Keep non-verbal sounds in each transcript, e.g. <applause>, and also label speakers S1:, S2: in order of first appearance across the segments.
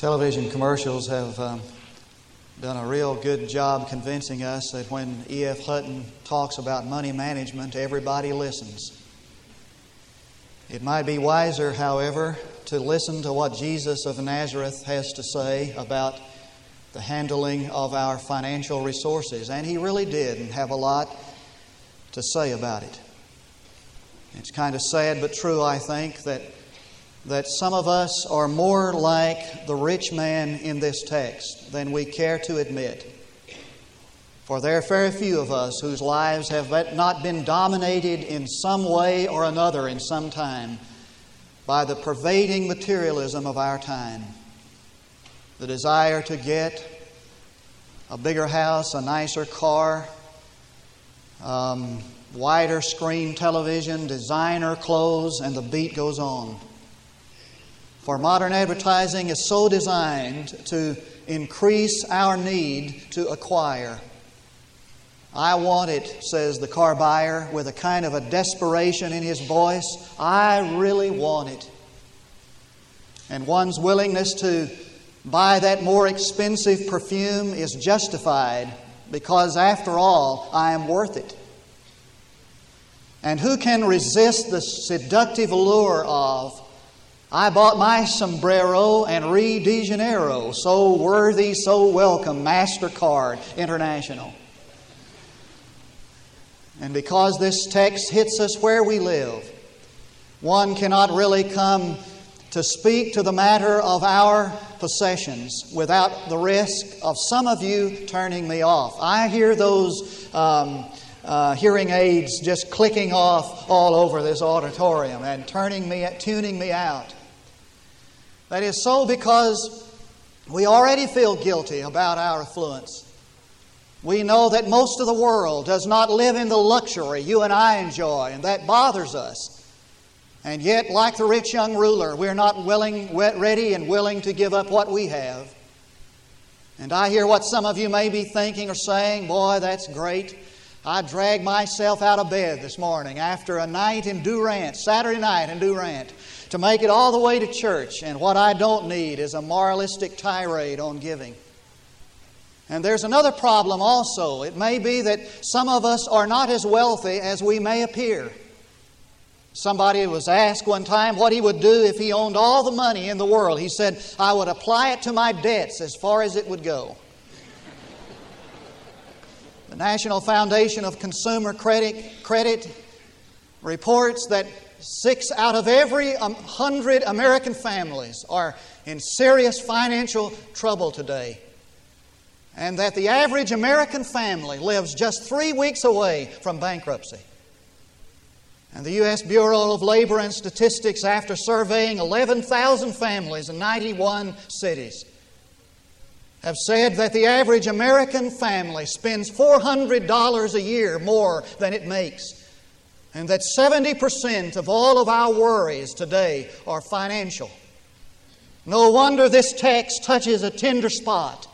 S1: Television commercials have um, done a real good job convincing us that when E.F. Hutton talks about money management, everybody listens. It might be wiser, however, to listen to what Jesus of Nazareth has to say about the handling of our financial resources. And he really did have a lot to say about it. It's kind of sad but true, I think, that that some of us are more like the rich man in this text than we care to admit. For there are very few of us whose lives have not been dominated in some way or another in some time by the pervading materialism of our time. The desire to get a bigger house, a nicer car, um, wider screen television, designer clothes, and the beat goes on. For modern advertising is so designed to increase our need to acquire. I want it, says the car buyer with a kind of a desperation in his voice. I really want it. And one's willingness to buy that more expensive perfume is justified because, after all, I am worth it. And who can resist the seductive allure of I bought my sombrero and Rio de Janeiro, so worthy, so welcome, MasterCard International. And because this text hits us where we live, one cannot really come to speak to the matter of our possessions without the risk of some of you turning me off. I hear those um, uh, hearing aids just clicking off all over this auditorium and turning me, tuning me out. That is so because we already feel guilty about our affluence. We know that most of the world does not live in the luxury you and I enjoy, and that bothers us. And yet, like the rich young ruler, we're not willing, ready and willing to give up what we have. And I hear what some of you may be thinking or saying, boy, that's great. I dragged myself out of bed this morning after a night in Durant, Saturday night in Durant, to make it all the way to church, and what I don't need is a moralistic tirade on giving. And there's another problem also. It may be that some of us are not as wealthy as we may appear. Somebody was asked one time what he would do if he owned all the money in the world. He said, I would apply it to my debts as far as it would go. the National Foundation of Consumer Credit, Credit reports that Six out of every um, hundred American families are in serious financial trouble today. And that the average American family lives just three weeks away from bankruptcy. And the U.S. Bureau of Labor and Statistics, after surveying 11,000 families in 91 cities, have said that the average American family spends $400 a year more than it makes and that 70% of all of our worries today are financial. No wonder this text touches a tender spot.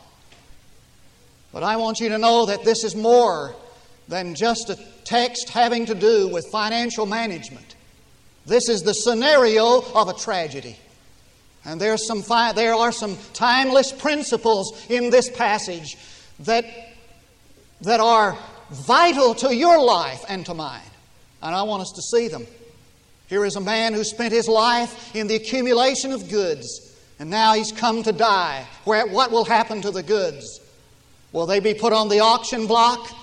S1: But I want you to know that this is more than just a text having to do with financial management. This is the scenario of a tragedy. And there's some fi- there are some timeless principles in this passage that, that are vital to your life and to mine. And I want us to see them. Here is a man who spent his life in the accumulation of goods, and now he's come to die. Where, what will happen to the goods? Will they be put on the auction block?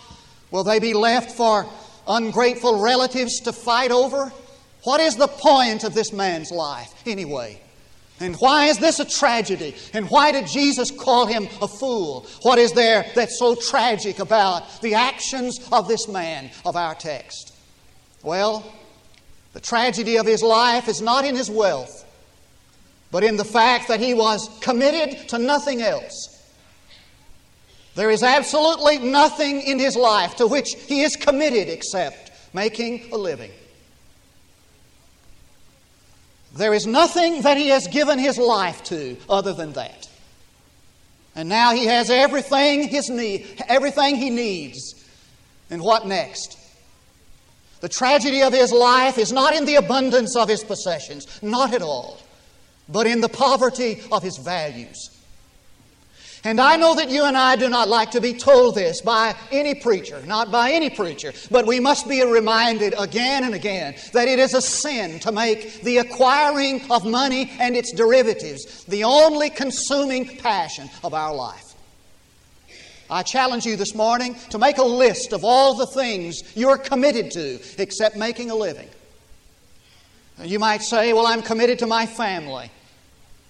S1: Will they be left for ungrateful relatives to fight over? What is the point of this man's life, anyway? And why is this a tragedy? And why did Jesus call him a fool? What is there that's so tragic about the actions of this man of our text? Well, the tragedy of his life is not in his wealth, but in the fact that he was committed to nothing else. There is absolutely nothing in his life to which he is committed except making a living. There is nothing that he has given his life to other than that. And now he has everything, his need, everything he needs. And what next? The tragedy of his life is not in the abundance of his possessions, not at all. but in the poverty of his values. And I know that you and I do not like to be told this by any preacher, not by any preacher, but we must be reminded again and again that it is a sin to make the acquiring of money and its derivatives the only consuming passion of our life. I challenge you this morning to make a list of all the things you're committed to except making a living. You might say, Well, I'm committed to my family.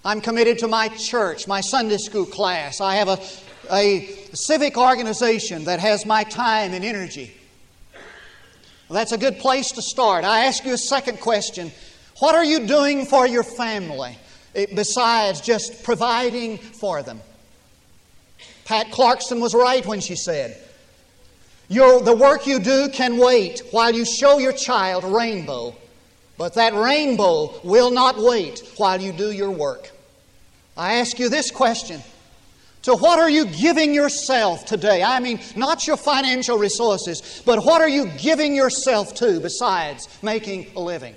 S1: I'm committed to my church, my Sunday school class. I have a, a civic organization that has my time and energy. Well, that's a good place to start. I ask you a second question What are you doing for your family eh, besides just providing for them? Pat Clarkson was right when she said, your, The work you do can wait while you show your child a rainbow, but that rainbow will not wait while you do your work. I ask you this question. To what are you giving yourself today? I mean, not your financial resources, but what are you giving yourself to besides making a living?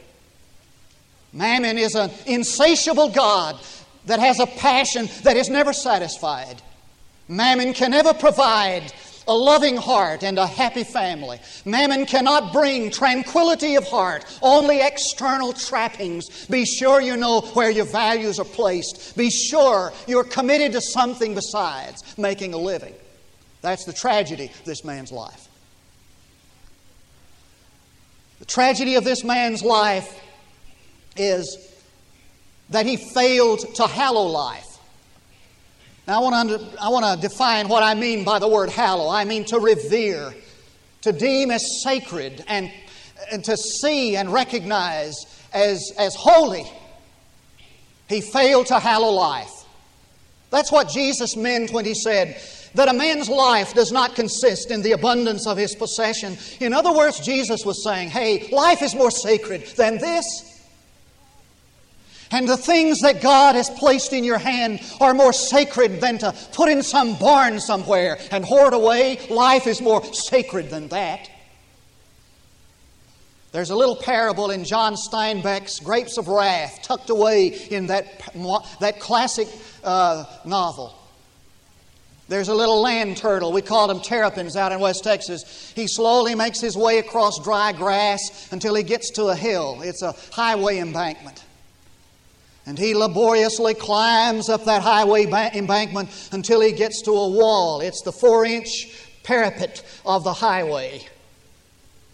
S1: Mammon is an insatiable God that has a passion that is never satisfied. Mammon can never provide a loving heart, and a happy family. Mammon cannot bring tranquility of heart, only external trappings. Be sure you know where your values are placed. Be sure you're committed to something besides making a living. That's the tragedy of this man's life. The tragedy of this man's life is that he failed to hallow life. Now, I want, to, I want to define what I mean by the word hallow. I mean to revere, to deem as sacred, and, and to see and recognize as, as holy. He failed to hallow life. That's what Jesus meant when he said that a man's life does not consist in the abundance of his possession. In other words, Jesus was saying, hey, life is more sacred than this. And the things that God has placed in your hand are more sacred than to put in some barn somewhere and hoard away. Life is more sacred than that. There's a little parable in John Steinbeck's Grapes of Wrath tucked away in that, that classic uh, novel. There's a little land turtle. We call them terrapins out in West Texas. He slowly makes his way across dry grass until he gets to a hill. It's a highway embankment. And he laboriously climbs up that highway embankment until he gets to a wall. It's the four inch parapet of the highway.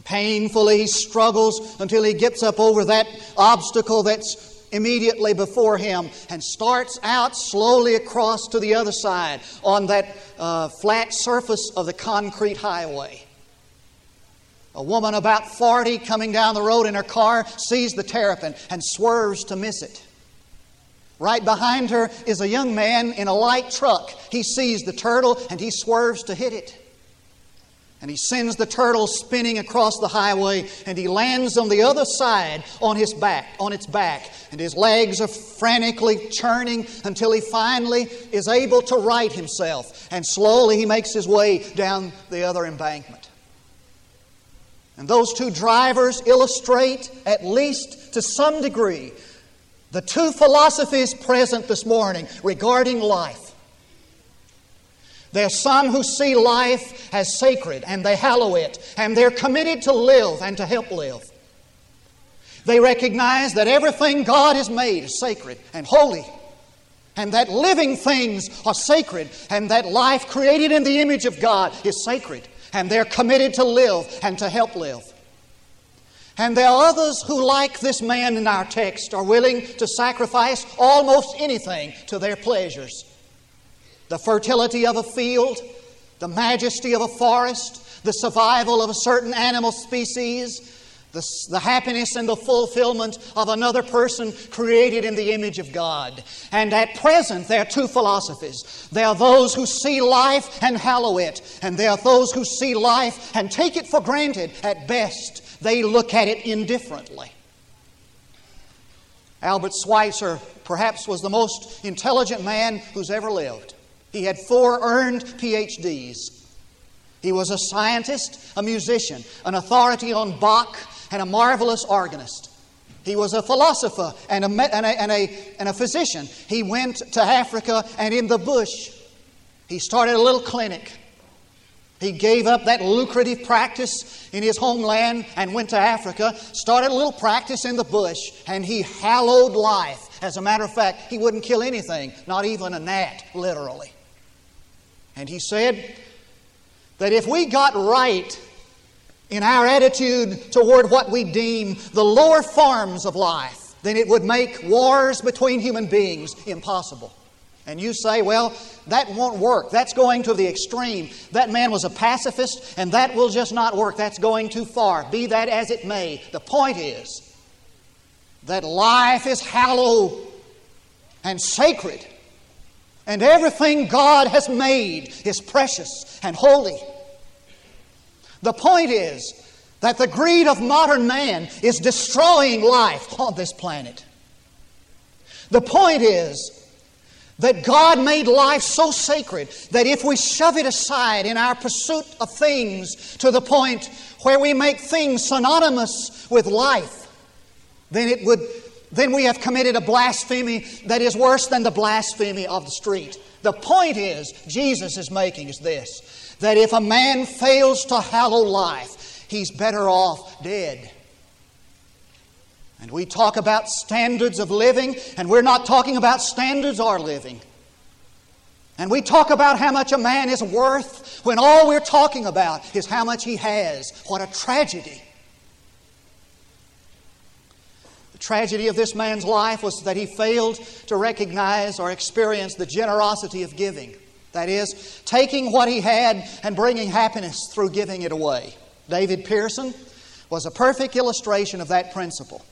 S1: Painfully, he struggles until he gets up over that obstacle that's immediately before him and starts out slowly across to the other side on that uh, flat surface of the concrete highway. A woman about 40 coming down the road in her car sees the terrapin and swerves to miss it. Right behind her is a young man in a light truck. He sees the turtle and he swerves to hit it. And he sends the turtle spinning across the highway and he lands on the other side on his back, on its back. And his legs are frantically churning until he finally is able to right himself. And slowly he makes his way down the other embankment. And those two drivers illustrate, at least to some degree, the two philosophies present this morning regarding life. There are some who see life as sacred and they hallow it and they're committed to live and to help live. They recognize that everything God has made is sacred and holy, and that living things are sacred, and that life created in the image of God is sacred, and they're committed to live and to help live. And there are others who, like this man in our text, are willing to sacrifice almost anything to their pleasures. The fertility of a field, the majesty of a forest, the survival of a certain animal species, the, the, happiness and the fulfillment of another person created in the image of God. And at present, there are two philosophies. There are those who see life and hallow it, and there are those who see life and take it for granted at best they look at it indifferently. Albert Schweitzer perhaps was the most intelligent man who's ever lived. He had four earned PhDs. He was a scientist, a musician, an authority on Bach, and a marvelous organist. He was a philosopher and a, and, a, and, a, and a physician. He went to Africa and in the bush, he started a little clinic. He gave up that lucrative practice in his homeland and went to Africa, started a little practice in the bush, and he hallowed life. As a matter of fact, he wouldn't kill anything, not even a gnat, literally. And he said that if we got right in our attitude toward what we deem the lower forms of life, then it would make wars between human beings impossible. And you say, well, that won't work. That's going to the extreme. That man was a pacifist, and that will just not work. That's going too far. Be that as it may. The point is that life is hallowed and sacred, and everything God has made is precious and holy. The point is that the greed of modern man is destroying life on this planet. The point is that God made life so sacred that if we shove it aside in our pursuit of things to the point where we make things synonymous with life, then it would then we have committed a blasphemy that is worse than the blasphemy of the street. The point is, Jesus is making is this that if a man fails to hallow life, he's better off dead. And we talk about standards of living, and we're not talking about standards or living. And we talk about how much a man is worth when all we're talking about is how much he has. What a tragedy. The tragedy of this man's life was that he failed to recognize or experience the generosity of giving. That is, taking what he had and bringing happiness through giving it away. David Pearson was a perfect illustration of that principle.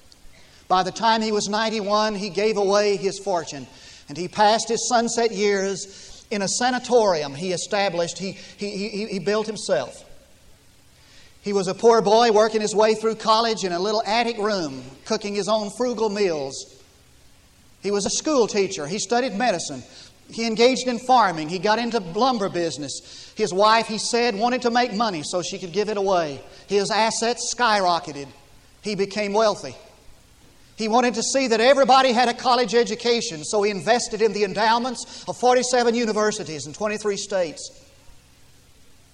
S1: By the time he was 91, he gave away his fortune and he passed his sunset years in a sanatorium he established, he, he, he, he built himself. He was a poor boy working his way through college in a little attic room, cooking his own frugal meals. He was a school teacher. He studied medicine. He engaged in farming. He got into lumber business. His wife, he said, wanted to make money so she could give it away. His assets skyrocketed. He became wealthy. He wanted to see that everybody had a college education, so he invested in the endowments of 47 universities in 23 states.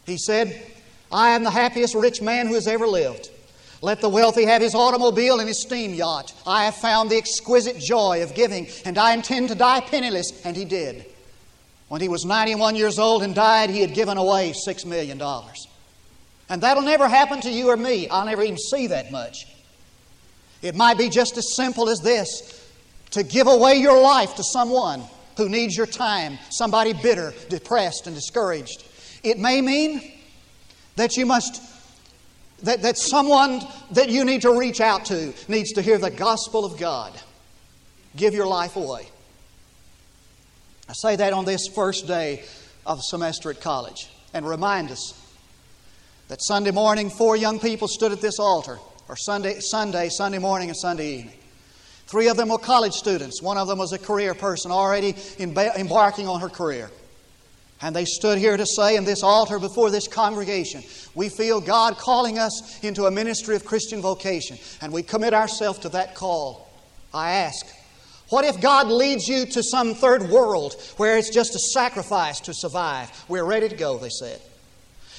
S1: He said, I am the happiest rich man who has ever lived. Let the wealthy have his automobile and his steam yacht. I have found the exquisite joy of giving, and I intend to die penniless. And he did. When he was 91 years old and died, he had given away $6 million. And that'll never happen to you or me. I'll never even see that much. It might be just as simple as this to give away your life to someone who needs your time, somebody bitter, depressed, and discouraged. It may mean that you must, that, that someone that you need to reach out to needs to hear the gospel of God. Give your life away. I say that on this first day of semester at college and remind us that Sunday morning, four young people stood at this altar or Sunday, Sunday, Sunday morning, and Sunday evening. Three of them were college students. One of them was a career person already embarking on her career. And they stood here to say in this altar before this congregation, we feel God calling us into a ministry of Christian vocation, and we commit ourselves to that call. I ask, what if God leads you to some third world where it's just a sacrifice to survive? We're ready to go, they said.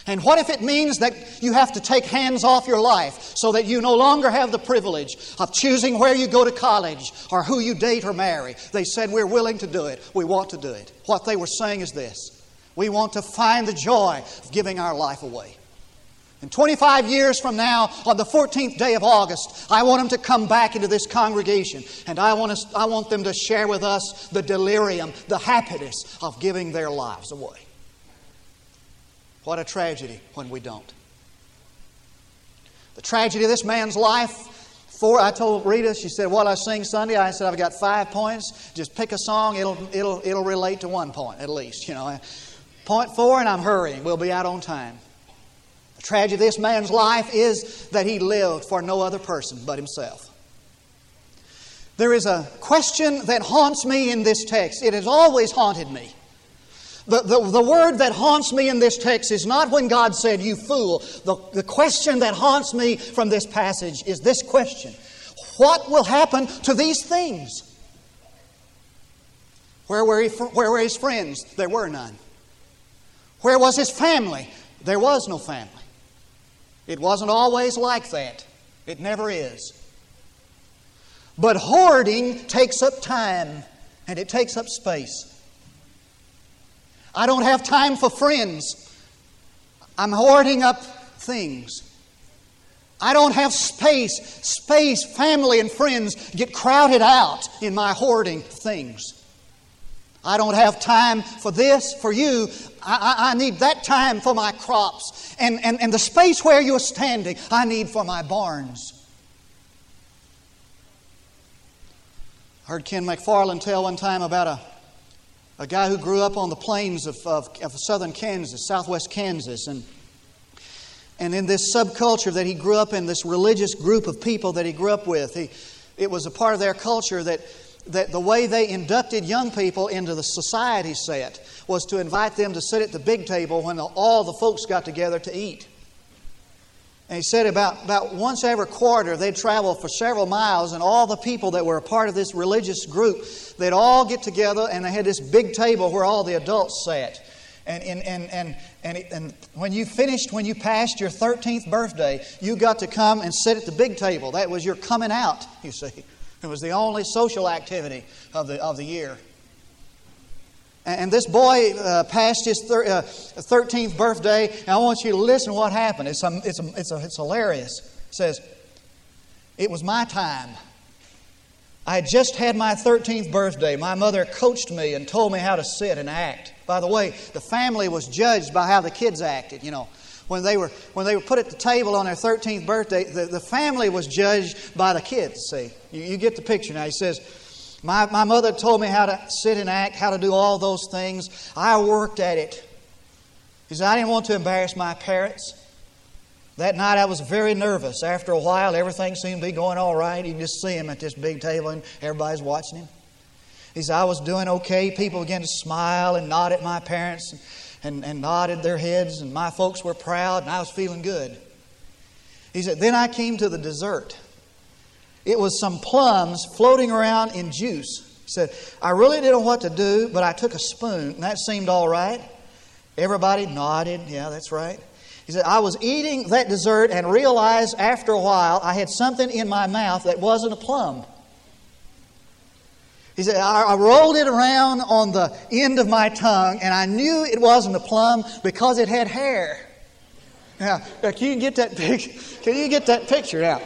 S1: And what if it means that you have to take hands off your life so that you no longer have the privilege of choosing where you go to college or who you date or marry? They said, We're willing to do it. We want to do it. What they were saying is this we want to find the joy of giving our life away. And 25 years from now, on the 14th day of August, I want them to come back into this congregation and I want, I want them to share with us the delirium, the happiness of giving their lives away. What a tragedy when we don't. The tragedy of this man's life. Four, I told Rita, she said, What I sing Sunday, I said, I've got five points. Just pick a song, it'll, it'll, it'll relate to one point at least, you know. Point four, and I'm hurrying. We'll be out on time. The tragedy of this man's life is that he lived for no other person but himself. There is a question that haunts me in this text. It has always haunted me. The, the, the, word that haunts me in this text is not when God said, You fool. The, the question that haunts me from this passage is this question What will happen to these things? Where were, he, where were his friends? There were none. Where was his family? There was no family. It wasn't always like that. It never is. But hoarding takes up time and it takes up space. I don't have time for friends. I'm hoarding up things. I don't have space. Space, family, and friends get crowded out in my hoarding things. I don't have time for this, for you. I, I, I, need that time for my crops. And, and, and the space where you're standing, I need for my barns. I heard Ken McFarland tell one time about a, a guy who grew up on the plains of, of, of southern Kansas, southwest Kansas. And, and in this subculture that he grew up in, this religious group of people that he grew up with, he, it was a part of their culture that that the way they inducted young people into the society set was to invite them to sit at the big table when the, all the folks got together to eat. And he said about, about once every quarter they'd travel for several miles, and all the people that were a part of this religious group, they'd all get together and they had this big table where all the adults sat. And, and, and, and, and, and when you finished, when you passed your 13th birthday, you got to come and sit at the big table. That was your coming out, you see. It was the only social activity of the, of the year. And this boy uh, passed his thir- uh, 13th birthday, and I want you to listen to what happened. It's, um, it's, um, it's, it's hilarious. It says, It was my time. I had just had my 13th birthday. My mother coached me and told me how to sit and act. By the way, the family was judged by how the kids acted, you know when they were when they were put at the table on their 13th birthday, the, the family was judged by the kids. See, you, you get the picture now. He says, my, my mother told me how to sit and act, how to do all those things. I worked at it. He said, I didn't want to embarrass my parents. That night I was very nervous. After a while, everything seemed to be going all right. You just see him at this big table and everybody's watching him. He said, I was doing okay. People began to smile and nod at my parents and, and nodded their heads, and my folks were proud, and I was feeling good. He said, Then I came to the dessert. It was some plums floating around in juice. He said, I really didn't know what to do, but I took a spoon, and that seemed all right. Everybody nodded. Yeah, that's right. He said, I was eating that dessert and realized after a while I had something in my mouth that wasn't a plum. He said, I, I rolled it around on the end of my tongue, and I knew it wasn't a plum because it had hair. Now, can you get that picture? Can you get that picture now?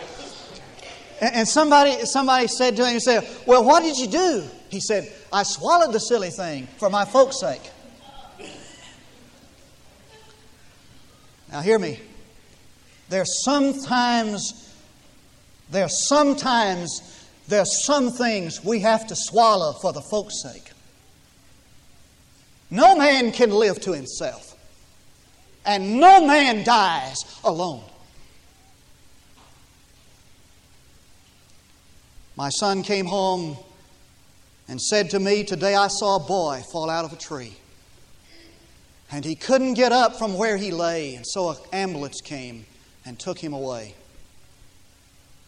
S1: And, somebody, somebody said to him, he said, Well, what did you do? He said, I swallowed the silly thing for my folks' sake. Now, hear me. There's sometimes, there's sometimes there's some things we have to swallow for the folks' sake. No man can live to himself, and no man dies alone. My son came home and said to me, Today I saw a boy fall out of a tree. And he couldn't get up from where he lay, and so an ambulance came and took him away.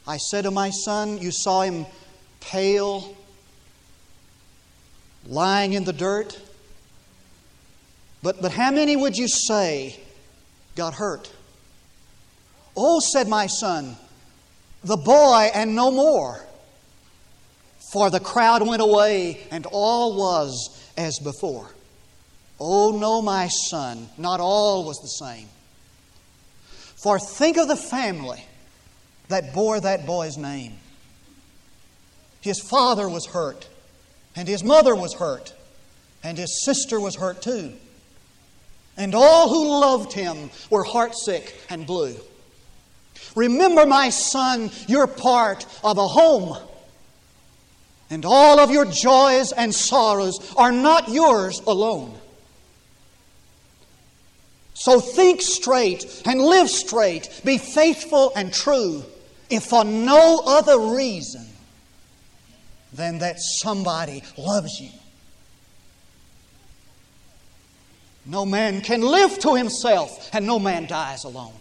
S1: I said to my son, You saw him pale, lying in the dirt. But, but how many would you say got hurt? Oh, said my son, the boy and no more. For the crowd went away and all was as before. Oh, no, my son, not all was the same. For think of the family that bore that boy's name. His father was hurt, and his mother was hurt, and his sister was hurt too. And all who loved him were heartsick and blue. Remember, my son, you're part of a home. And all of your joys and sorrows are not yours alone. So think straight and live straight. Be faithful and true if for no other reason than that somebody loves you. No man can live to himself, and no man dies alone.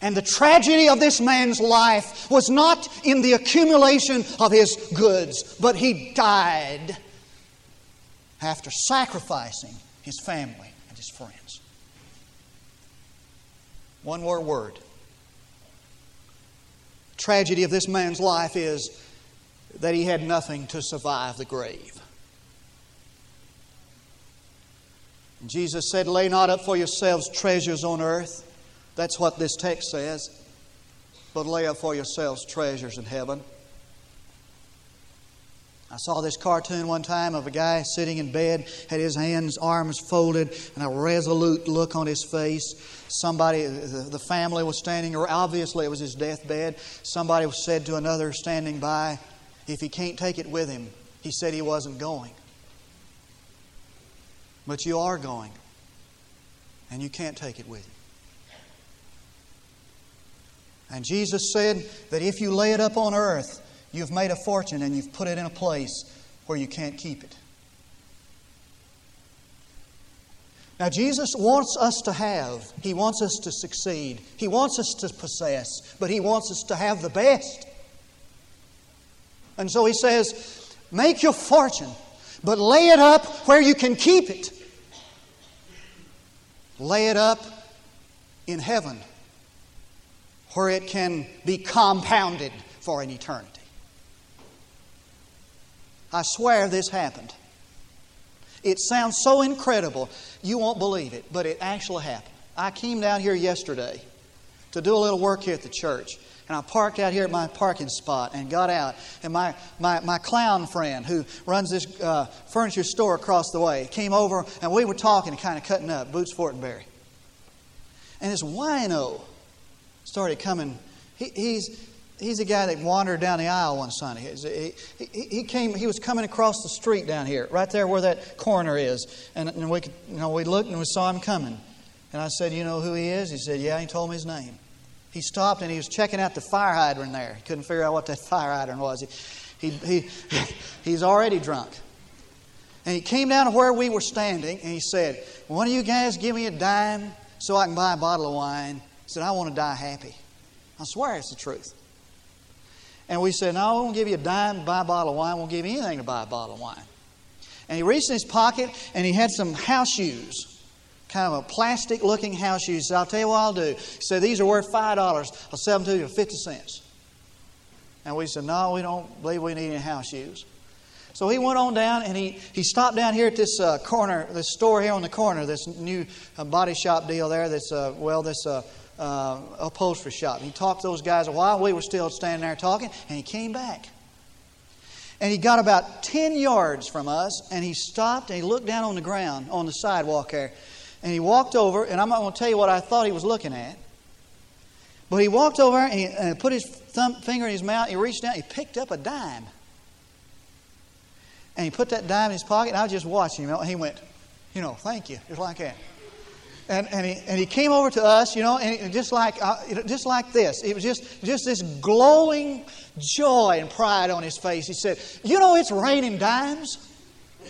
S1: And the tragedy of this man's life was not in the accumulation of his goods, but he died after sacrificing his family and his friends. One more word. tragedy of this man's life is that he had nothing to survive the grave. Jesus said, Lay not up for yourselves treasures on earth. That's what this text says. But lay up for yourselves treasures in heaven. I saw this cartoon one time of a guy sitting in bed, had his hands, arms folded, and a resolute look on his face. Somebody, the family was standing, or obviously it was his deathbed. Somebody said to another standing by, if he can't take it with him, he said he wasn't going. But you are going, and you can't take it with you. And Jesus said that if you lay it up on earth, you've made a fortune and you've put it in a place where you can't keep it. Now, Jesus wants us to have, He wants us to succeed, He wants us to possess, but He wants us to have the best. And so He says, Make your fortune, but lay it up where you can keep it. Lay it up in heaven where it can be compounded for an eternity. I swear this happened. It sounds so incredible, you won't believe it, but it actually happened. I came down here yesterday to do a little work here at the church. And I parked out here at my parking spot and got out. And my, my, my clown friend, who runs this uh, furniture store across the way, came over and we were talking and kind of cutting up, Boots Fortenberry. And this wino started coming. He, he's, he's a guy that wandered down the aisle one Sunday. He, he, he, came, he was coming across the street down here, right there where that corner is. And, and we, could, you know, we looked and we saw him coming. And I said, You know who he is? He said, Yeah, he told me his name. He stopped and he was checking out the fire hydrant there. He couldn't figure out what that <laughs> fire hydrant was. He, he, he, <laughs> he's already drunk. And he came down to where we were standing and he said, One of you guys give me a dime so I can buy a bottle of wine. He said, I want to die happy. I swear it's the truth. And we said, No, we won't give you a dime to buy a bottle of wine. I won't give you anything to buy a bottle of wine. And he reached in his pocket and he had some house shoes, kind of a plastic looking house shoes. I'll tell you what I'll do. He said, These are worth $5. I'll sell them to you for 50 cents. And we said, No, we don't believe we need any house shoes. So he went on down and he, he stopped down here at this uh, corner, this store here on the corner, this new uh, body shop deal there, this, uh, well, this uh, upholstery shop. He talked to those guys a while. We were still standing there talking, and he came back. And he got about 10 yards from us, and he stopped and he looked down on the ground, on the sidewalk there. And he walked over, and I'm not going to tell you what I thought he was looking at. But he walked over and he and put his thumb, finger in his mouth. He reached down, he picked up a dime. And he put that dime in his pocket, and I was just watching him. And he went, you know, thank you, just like that. And, and, he, and he came over to us, you know, and just like, uh, just like this. It was just, just this glowing joy and pride on his face. He said, You know, it's raining dimes. <laughs>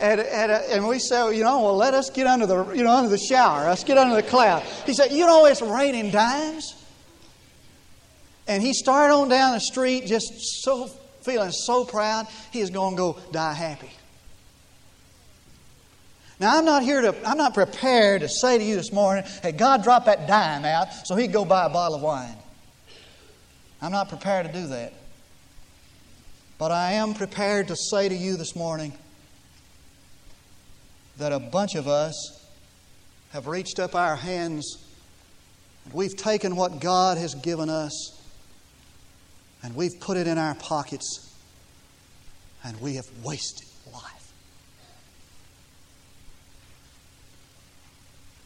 S1: and, and, uh, and we said, You know, well, let us get under the, you know, under the shower. Let's get under the cloud. He said, You know, it's raining dimes. And he started on down the street just so feeling so proud, he is going to go die happy. Now, I'm not here to, I'm not prepared to say to you this morning, hey, God dropped that dime out so he could go buy a bottle of wine. I'm not prepared to do that. But I am prepared to say to you this morning that a bunch of us have reached up our hands. And we've taken what God has given us and we've put it in our pockets and we have wasted life.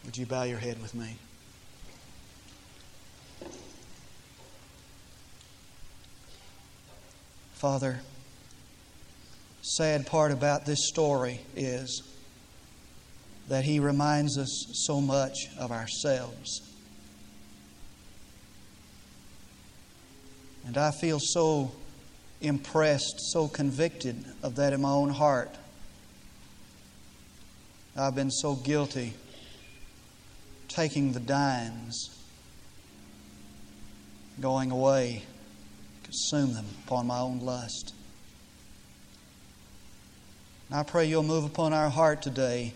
S1: Would you bow your head with me? Father, sad part about this story is that he reminds us so much of ourselves. And I feel so impressed, so convicted of that in my own heart. I've been so guilty taking the dimes, going away, consume them upon my own lust. And I pray you'll move upon our heart today.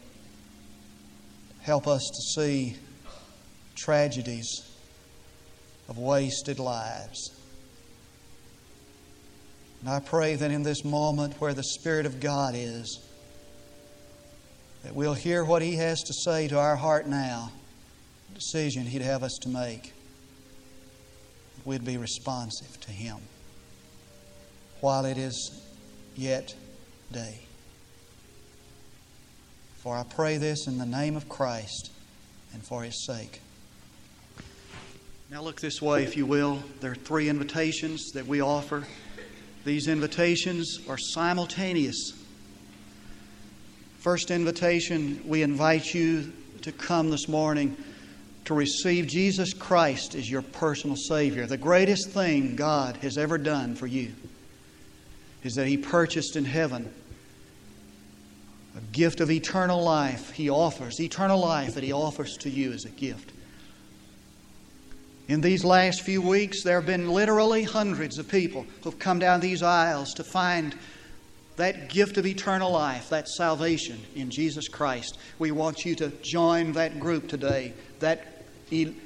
S1: Help us to see tragedies of wasted lives. And I pray that in this moment where the Spirit of God is, that we'll hear what He has to say to our heart now, decision He'd have us to make. We'd be responsive to Him while it is yet day. For I pray this in the name of Christ and for His sake. Now, look this way, if you will. There are three invitations that we offer. These invitations are simultaneous. First invitation, we invite you to come this morning to receive Jesus Christ as your personal Savior. The greatest thing God has ever done for you is that He purchased in heaven a gift of eternal life. He offers, eternal life that He offers to you as a gift. In these last few weeks, there have been literally hundreds of people who've come down these aisles to find that gift of eternal life, that salvation in Jesus Christ. We want you to join that group today, that,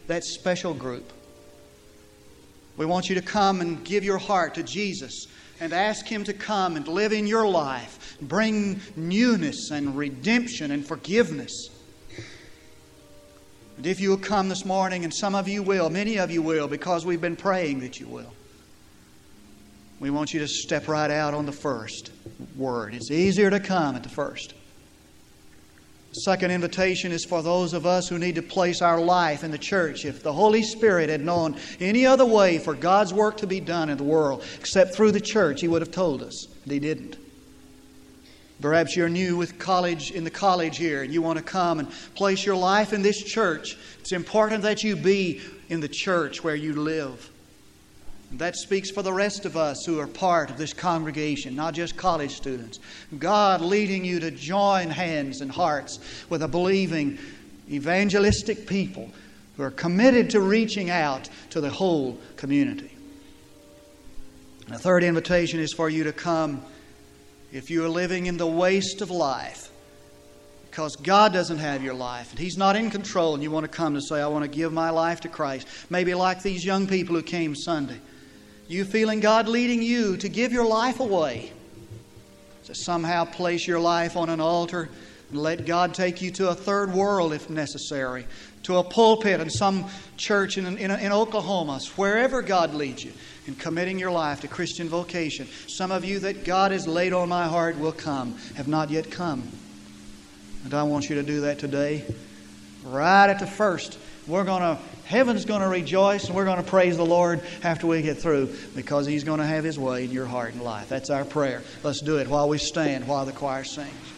S1: that special group. We want you to come and give your heart to Jesus and ask Him to come and live in your life, bring newness and redemption and forgiveness. And if you will come this morning, and some of you will, many of you will, because we've been praying that you will, we want you to step right out on the first word. It's easier to come at the first. Second invitation is for those of us who need to place our life in the church. If the Holy Spirit had known any other way for God's work to be done in the world except through the church, He would have told us. But He didn't. Perhaps you're new with college in the college here and you want to come and place your life in this church. It's important that you be in the church where you live. That speaks for the rest of us who are part of this congregation, not just college students. God leading you to join hands and hearts with a believing, evangelistic people who are committed to reaching out to the whole community. And the third invitation is for you to come if you are living in the waste of life because God doesn't have your life and He's not in control, and you want to come to say, I want to give my life to Christ. Maybe like these young people who came Sunday. You feeling God leading you to give your life away, to somehow place your life on an altar and let God take you to a third world if necessary, to a pulpit in some church in, in, in Oklahoma, wherever God leads you in committing your life to Christian vocation. Some of you that God has laid on my heart will come, have not yet come. And I want you to do that today. Right at the first. We're going to, heaven's going to rejoice and we're going to praise the Lord after we get through because He's going to have His way in your heart and life. That's our prayer. Let's do it while we stand, while the choir sings.